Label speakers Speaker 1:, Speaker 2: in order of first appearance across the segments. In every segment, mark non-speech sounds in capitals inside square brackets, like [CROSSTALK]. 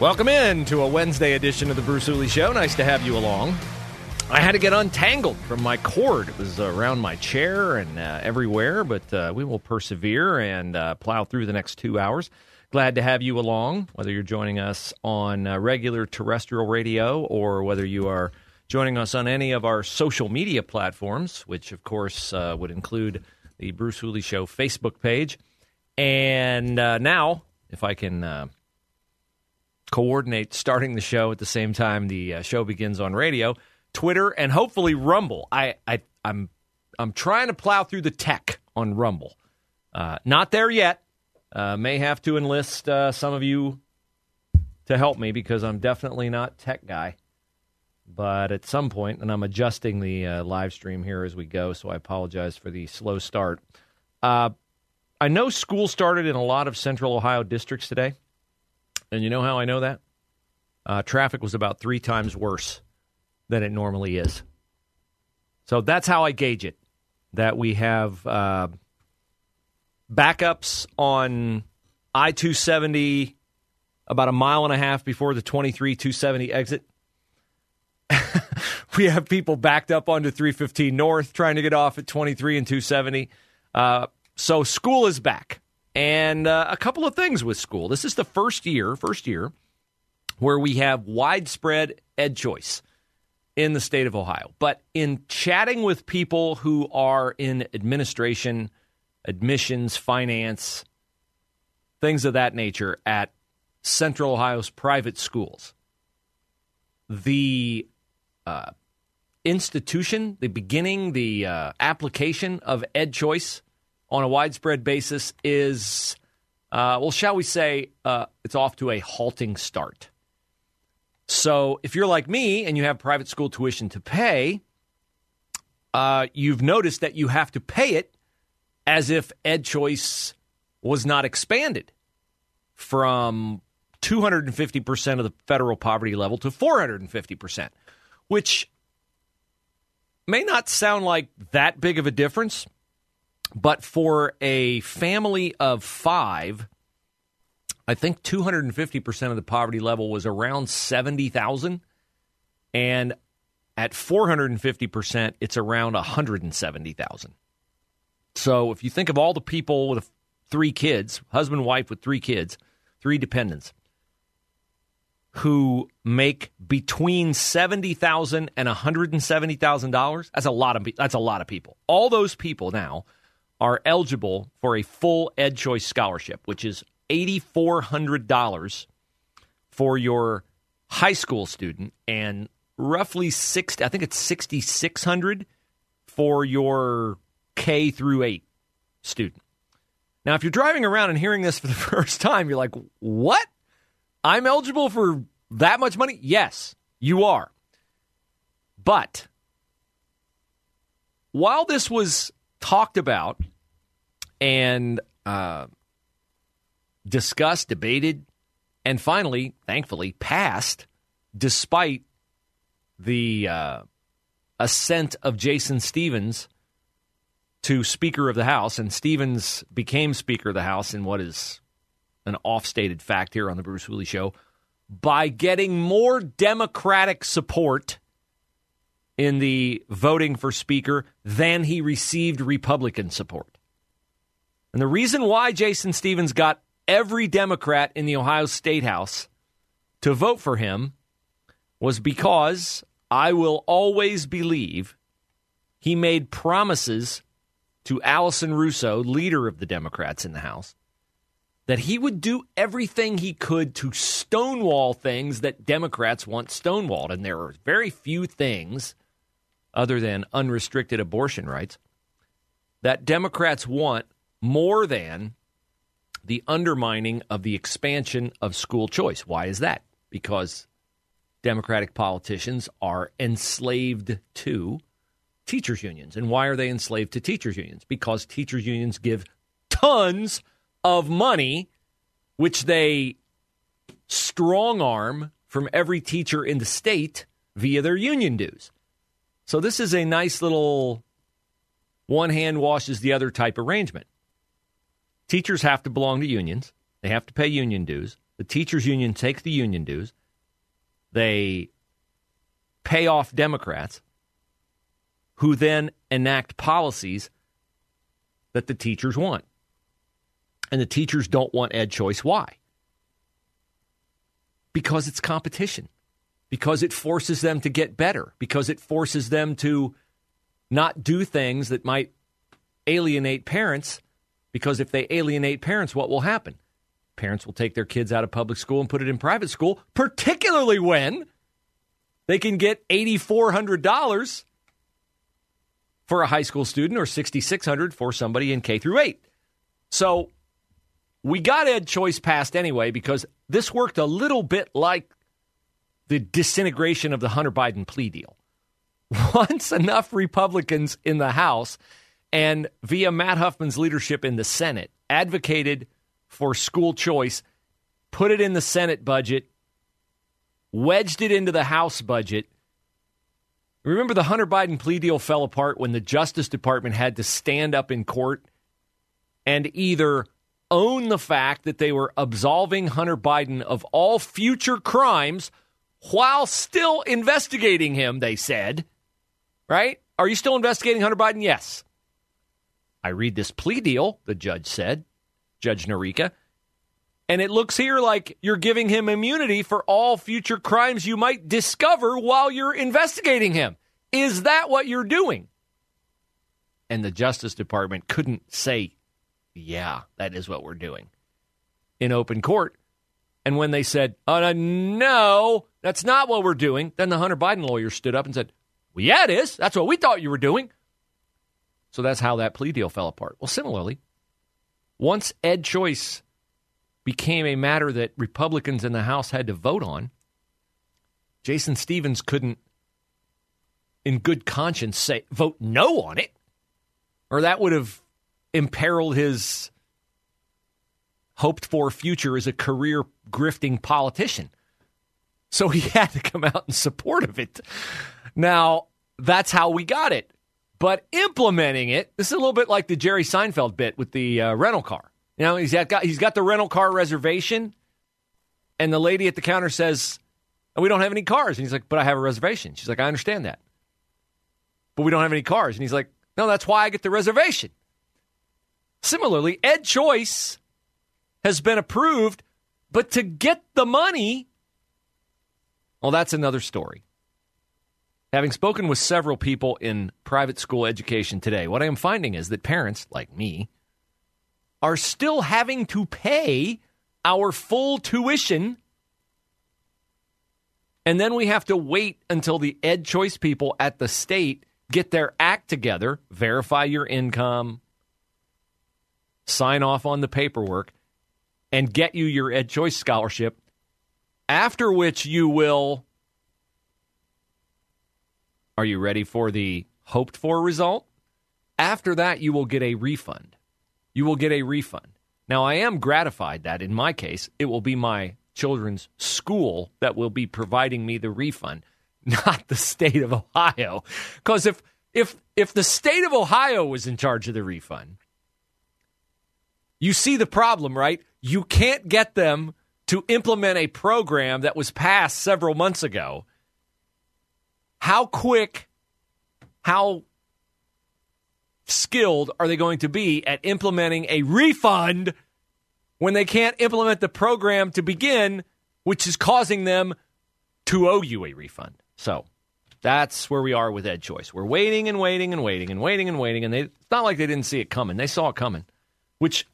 Speaker 1: Welcome in to a Wednesday edition of the Bruce Hooley Show. Nice to have you along. I had to get untangled from my cord. It was around my chair and uh, everywhere, but uh, we will persevere and uh, plow through the next two hours. Glad to have you along, whether you're joining us on uh, regular terrestrial radio or whether you are joining us on any of our social media platforms, which of course uh, would include the Bruce Hooley Show Facebook page. And uh, now, if I can coordinate starting the show at the same time the uh, show begins on radio, Twitter, and hopefully Rumble. I, I I'm I'm trying to plow through the tech on Rumble. Uh, not there yet. Uh, may have to enlist uh, some of you to help me because I'm definitely not tech guy. But at some point, and I'm adjusting the uh, live stream here as we go, so I apologize for the slow start. Uh, I know school started in a lot of Central Ohio districts today. And you know how I know that? Uh, traffic was about three times worse than it normally is. So that's how I gauge it. That we have uh, backups on I 270 about a mile and a half before the 23 270 exit. [LAUGHS] we have people backed up onto 315 North trying to get off at 23 and 270. Uh, so school is back. And uh, a couple of things with school. This is the first year, first year, where we have widespread ed choice in the state of Ohio. But in chatting with people who are in administration, admissions, finance, things of that nature at Central Ohio's private schools, the uh, institution, the beginning, the uh, application of ed choice on a widespread basis is, uh, well, shall we say, uh, it's off to a halting start. So if you're like me and you have private school tuition to pay, uh, you've noticed that you have to pay it as if Ed Choice was not expanded from 250% of the federal poverty level to 450%, which may not sound like that big of a difference but for a family of five, I think 250% of the poverty level was around 70,000. And at 450%, it's around 170,000. So if you think of all the people with three kids, husband, wife with three kids, three dependents, who make between seventy thousand and one hundred and seventy thousand dollars. That's a lot of that's a lot of people. All those people now are eligible for a full Ed Choice scholarship, which is $8,400 for your high school student and roughly 60 I think it's 6600 for your K through 8 student. Now, if you're driving around and hearing this for the [LAUGHS] first time, you're like, "What? I'm eligible for that much money?" Yes, you are. But while this was talked about and uh, discussed, debated, and finally, thankfully, passed despite the uh, ascent of Jason Stephens to Speaker of the House. And Stephens became Speaker of the House in what is an off stated fact here on the Bruce Hooley Show by getting more Democratic support in the voting for Speaker than he received Republican support. And the reason why Jason Stephens got every Democrat in the Ohio State House to vote for him was because I will always believe he made promises to Allison Russo, leader of the Democrats in the House, that he would do everything he could to stonewall things that Democrats want stonewalled. And there are very few things, other than unrestricted abortion rights, that Democrats want more than the undermining of the expansion of school choice. Why is that? Because Democratic politicians are enslaved to teachers' unions. And why are they enslaved to teachers' unions? Because teachers' unions give tons of money, which they strong arm from every teacher in the state via their union dues. So this is a nice little one hand washes the other type arrangement. Teachers have to belong to unions. They have to pay union dues. The teachers union takes the union dues. They pay off Democrats who then enact policies that the teachers want. And the teachers don't want ed choice. Why? Because it's competition, because it forces them to get better, because it forces them to not do things that might alienate parents. Because if they alienate parents, what will happen? Parents will take their kids out of public school and put it in private school, particularly when they can get $8,400 for a high school student or 6600 for somebody in K through 8. So we got Ed Choice passed anyway because this worked a little bit like the disintegration of the Hunter Biden plea deal. [LAUGHS] Once enough Republicans in the House and via Matt Huffman's leadership in the Senate advocated for school choice, put it in the Senate budget, wedged it into the House budget, Remember, the Hunter Biden plea deal fell apart when the Justice Department had to stand up in court and either own the fact that they were absolving Hunter Biden of all future crimes while still investigating him, they said. Right? Are you still investigating Hunter Biden? Yes. I read this plea deal, the judge said, Judge Noreika, and it looks here like you're giving him immunity for all future crimes you might discover while you're investigating him. Is that what you're doing? And the Justice Department couldn't say, yeah, that is what we're doing in open court. And when they said, uh, no, that's not what we're doing, then the Hunter Biden lawyer stood up and said, well, yeah, it is. That's what we thought you were doing. So that's how that plea deal fell apart. Well, similarly, once Ed Choice became a matter that Republicans in the House had to vote on. Jason Stephens couldn't, in good conscience, say vote no on it, or that would have imperiled his hoped for future as a career grifting politician. So he [LAUGHS] had to come out in support of it. Now, that's how we got it. But implementing it, this is a little bit like the Jerry Seinfeld bit with the uh, rental car. You know, he's got he's got the rental car reservation, and the lady at the counter says, "We don't have any cars." And he's like, "But I have a reservation." She's like, "I understand that, but we don't have any cars." And he's like, "No, that's why I get the reservation." Similarly, Ed Choice has been approved, but to get the money, well, that's another story. Having spoken with several people in private school education today, what I am finding is that parents like me are still having to pay our full tuition. And then we have to wait until the ed choice people at the state get their act together, verify your income, sign off on the paperwork, and get you your ed choice scholarship. After which you will. Are you ready for the hoped for result? After that, you will get a refund you will get a refund. Now, I am gratified that in my case, it will be my children's school that will be providing me the refund, [LAUGHS] not the state of Ohio. Because if if if the state of Ohio was in charge of the refund, you see the problem, right? You can't get them to implement a program that was passed several months ago. How quick, how skilled are they going to be at implementing a refund when they can't implement the program to begin, which is causing them to owe you a refund? So that's where we are with Ed Choice. We're waiting and waiting and waiting and waiting and waiting, and they, it's not like they didn't see it coming. They saw it coming, which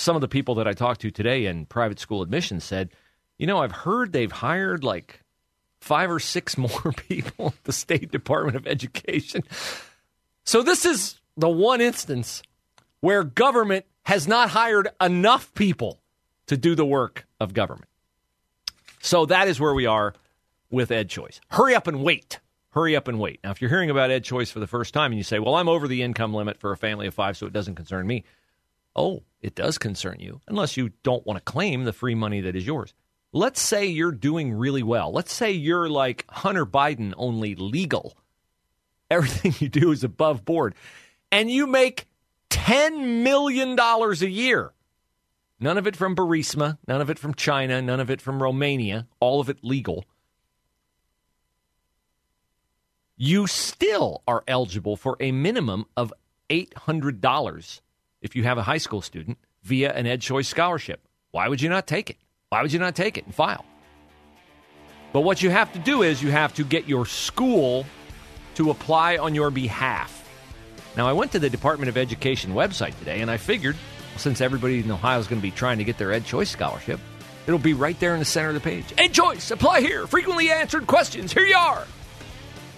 Speaker 1: some of the people that I talked to today in private school admissions said, you know, I've heard they've hired like five or six [LAUGHS] more people at the State Department of Education. So this is the one instance where government has not hired enough people to do the work of government. So that is where we are with Ed Choice. Hurry up and wait. Hurry up and wait. Now, if you're hearing about Ed Choice for the first time and you say, well, I'm over the income limit for a family of five, so it doesn't concern me. Oh, it does concern you, unless you don't want to claim the free money that is yours. Let's say you're doing really well. Let's say you're like Hunter Biden, only legal. [LAUGHS] Everything you do is above board. And you make $10 million a year. None of it from Burisma, none of it from China, none of it from Romania, all of it legal. You still are eligible for a minimum of $800 if you have a high school student via an Ed Choice scholarship. Why would you not take it? Why would you not take it and file? But what you have to do is you have to get your school to apply on your behalf. Now, I went to the Department of Education website today and I figured since everybody in Ohio is going to be trying to get their Ed Choice scholarship, it'll be right there in the center of the page. Ed Choice, apply here. Frequently answered questions. Here you are.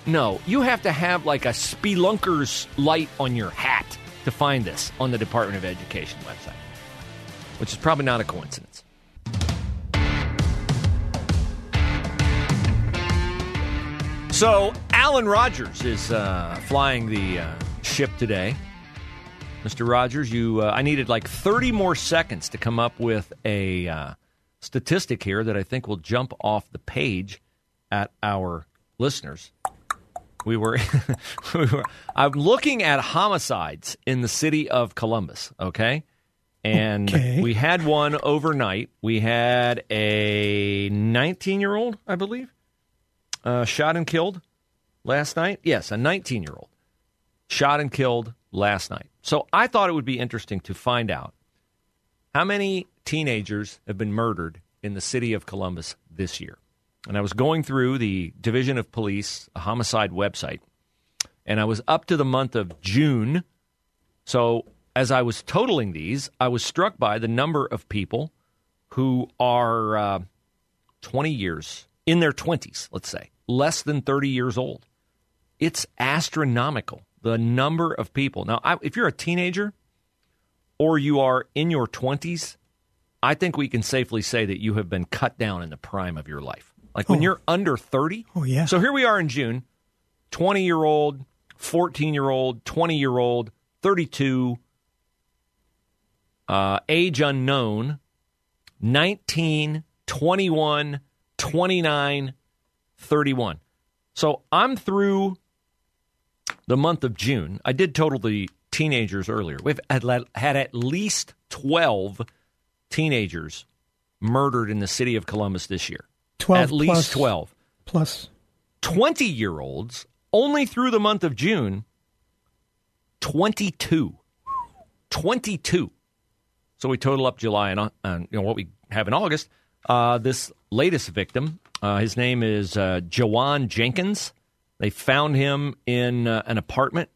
Speaker 1: No, you have to have like a spelunker's light on your hat to find this on the Department of Education website, which is probably not a coincidence. So, Alan Rogers is uh, flying the uh, ship today. Mr. Rogers, you, uh, I needed like 30 more seconds to come up with a uh, statistic here that I think will jump off the page at our listeners. We were, [LAUGHS] we were, I'm looking at homicides in the city of Columbus, okay? And
Speaker 2: Okay.
Speaker 1: we had one overnight. We had a 19 year old, I believe, uh, shot and killed last night. Yes, a 19 year old shot and killed last night. So I thought it would be interesting to find out how many teenagers have been murdered in the city of Columbus this year. And I was going through the Division of Police homicide website, and I was up to the month of June. So as I was totaling these, I was struck by the number of people who are uh, 20 years in their 20s, let's say, less than 30 years old. It's astronomical the number of people. Now, I, if you're a teenager or you are in your 20s, I think we can safely say that you have been cut down in the prime of your life. Like when
Speaker 2: Oh.
Speaker 1: you're under 30.
Speaker 2: Oh, yeah.
Speaker 1: So here we are in June 20 year old, 14 year old, 20 year old, 32, uh, age unknown, 19, 21, 29, 31. So I'm through the month of June. I did total the teenagers earlier. We've had, had at least 12 teenagers murdered in the city of Columbus this year.
Speaker 2: 12
Speaker 1: At least
Speaker 2: plus-
Speaker 1: 12.
Speaker 2: Plus,
Speaker 1: 20 year olds, only through the month of June, 22. 22. So we total up July and, uh, and you know what we have in August. Uh, this latest victim, uh, his name is uh, Jawan Jenkins. They found him in uh, an apartment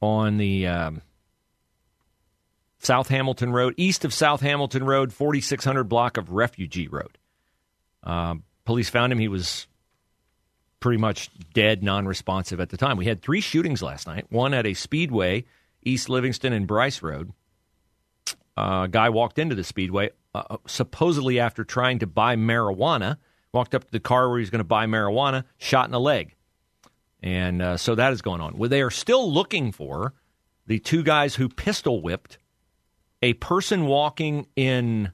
Speaker 1: on the um, South Hamilton Road, east of South Hamilton Road, 4600 block of Refugee Road. Um, police found him. He was pretty much dead, non responsive at the time. We had three shootings last night one at a speedway, East Livingston and Bryce Road. Uh, a guy walked into the speedway, uh, supposedly after trying to buy marijuana, walked up to the car where he was going to buy marijuana, shot in the leg. And uh, so that is going on. Well, they are still looking for the two guys who pistol whipped a person walking in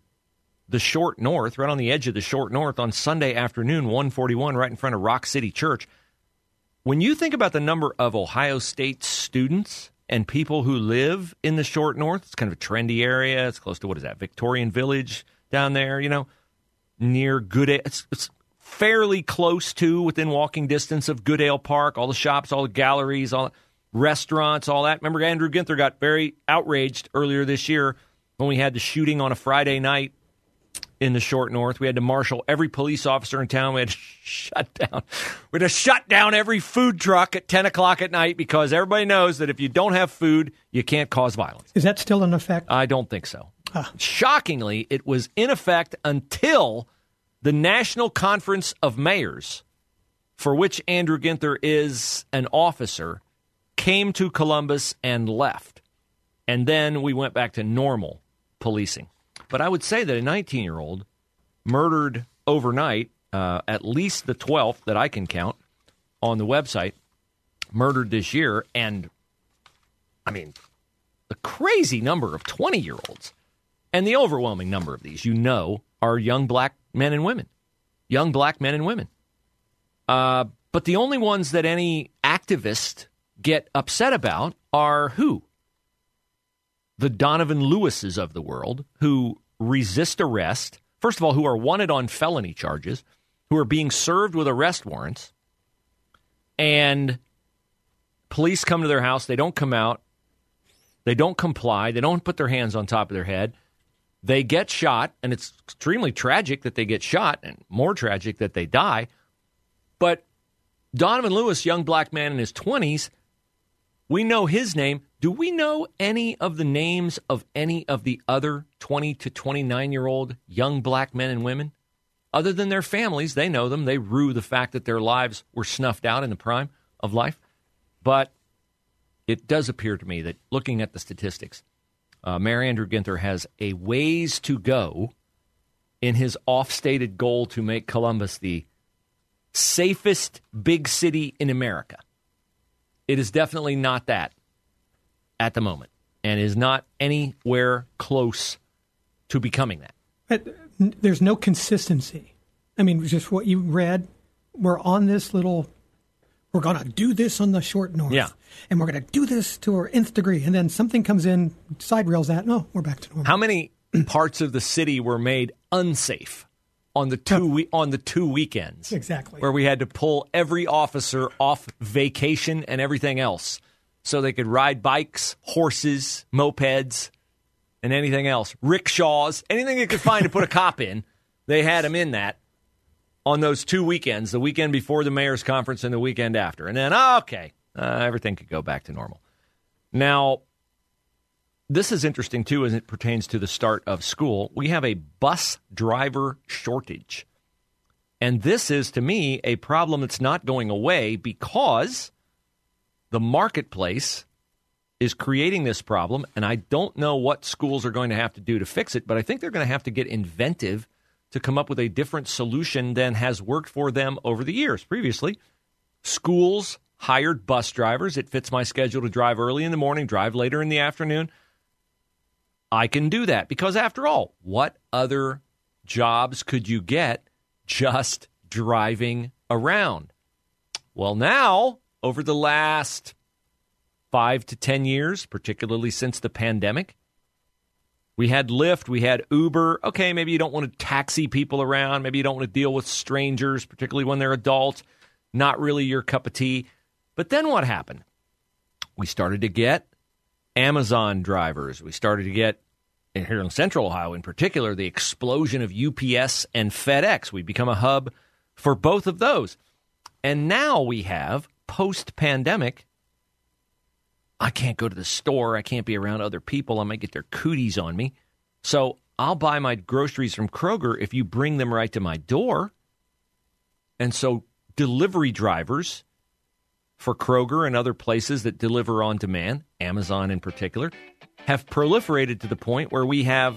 Speaker 1: the short north, right on the edge of the short north on Sunday afternoon, 141, right in front of Rock City Church. When you think about the number of Ohio State students and people who live in the short north, it's kind of a trendy area. It's close to what is that, Victorian Village down there, you know, near Goodale. It's, it's fairly close to within walking distance of Goodale Park, all the shops, all the galleries, all restaurants, all that. Remember, Andrew Ginther got very outraged earlier this year when we had the shooting on a Friday night in the short north. We had to marshal every police officer in town. We had to [LAUGHS] shut down. We had to shut down every food truck at ten o'clock at night because everybody knows that if you don't have food, you can't cause violence.
Speaker 2: is that still in effect?
Speaker 1: I don't think so. Ah. Shockingly, it was in effect until the National Conference of Mayors, for which Andrew Ginther is an officer, came to Columbus and left. And then we went back to normal policing. But I would say that a 19 year old murdered overnight, uh, at least the 12th that I can count on the website, murdered this year. And I mean, the crazy number of 20 year olds and the overwhelming number of these, you know, are young black men and women. Young black men and women. Uh, but the only ones that any activist get upset about are who? The Donovan Lewises of the world who resist arrest, first of all, who are wanted on felony charges, who are being served with arrest warrants, and police come to their house, they don't come out, they don't comply, they don't put their hands on top of their head. They get shot, and it's extremely tragic that they get shot, and more tragic that they die. But Donovan Lewis, young black man in his 20s, we know his name. Do we know any of the names of any of the other 20 to 29 year old young black men and women? Other than their families, they know them. They rue the fact that their lives were snuffed out in the prime of life. But it does appear to me that looking at the statistics, uh, Mayor Andrew Ginther has a ways to go in his off stated goal to make Columbus the safest big city in America. It is definitely not that at the moment and is not anywhere close to becoming that.
Speaker 2: But there's no consistency. I mean, just what you read, we're on this little, we're going to do this on the short north.
Speaker 1: Yeah.
Speaker 2: And we're going to do this to our nth degree. And then something comes in, side rails that, no, we're back to normal.
Speaker 1: How many [CLEARS THROAT] parts of the city were made unsafe on the two we- on the two weekends?
Speaker 2: Exactly.
Speaker 1: Where we had to pull every officer off vacation and everything else so they could ride bikes, horses, mopeds, and anything else, rickshaws, anything they could find to put a cop in. They had him in that on those two weekends, the weekend before the mayor's conference and the weekend after. And then, okay, uh, everything could go back to normal. Now, this is interesting too as it pertains to the start of school. We have a bus driver shortage. And this is, to me, a problem that's not going away because the marketplace is creating this problem. And I don't know what schools are going to have to do to fix it, but I think they're going to have to get inventive to come up with a different solution than has worked for them over the years. Previously, schools hired bus drivers. It fits my schedule to drive early in the morning, drive later in the afternoon. I can do that because, after all, what other jobs could you get just driving around? Well, now, over the last five to 10 years, particularly since the pandemic, we had Lyft, we had Uber. Okay, maybe you don't want to taxi people around. Maybe you don't want to deal with strangers, particularly when they're adults. Not really your cup of tea. But then what happened? We started to get Amazon drivers. We started to get, here in Central Ohio in particular, the explosion of UPS and FedEx. We've become a hub for both of those. And now we have, post pandemic, I can't go to the store. I can't be around other people. I might get their cooties on me. So I'll buy my groceries from Kroger if you bring them right to my door. And so delivery drivers for Kroger and other places that deliver on demand, Amazon in particular, have proliferated to the point where we have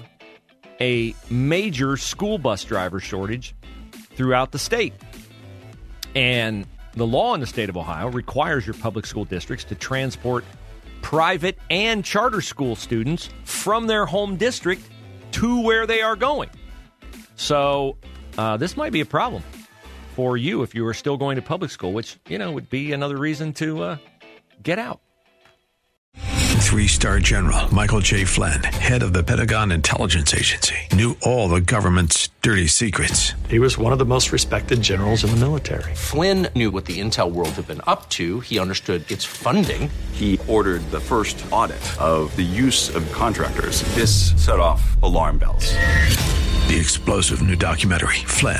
Speaker 1: a major school bus driver shortage throughout the state. And the law in the state of Ohio requires your public school districts to transport private and charter school students from their home district to where they are going. So uh, this might be a problem for you if you are still going to public school, which you know would be another reason to uh, get out.
Speaker 3: Three star general Michael J. Flynn, head of the Pentagon Intelligence Agency, knew all the government's dirty secrets.
Speaker 4: He was one of the most respected generals in the military.
Speaker 5: Flynn knew what the intel world had been up to. He understood its funding.
Speaker 6: He ordered the first audit of the use of contractors. This set off alarm bells.
Speaker 3: The explosive new documentary, Flynn,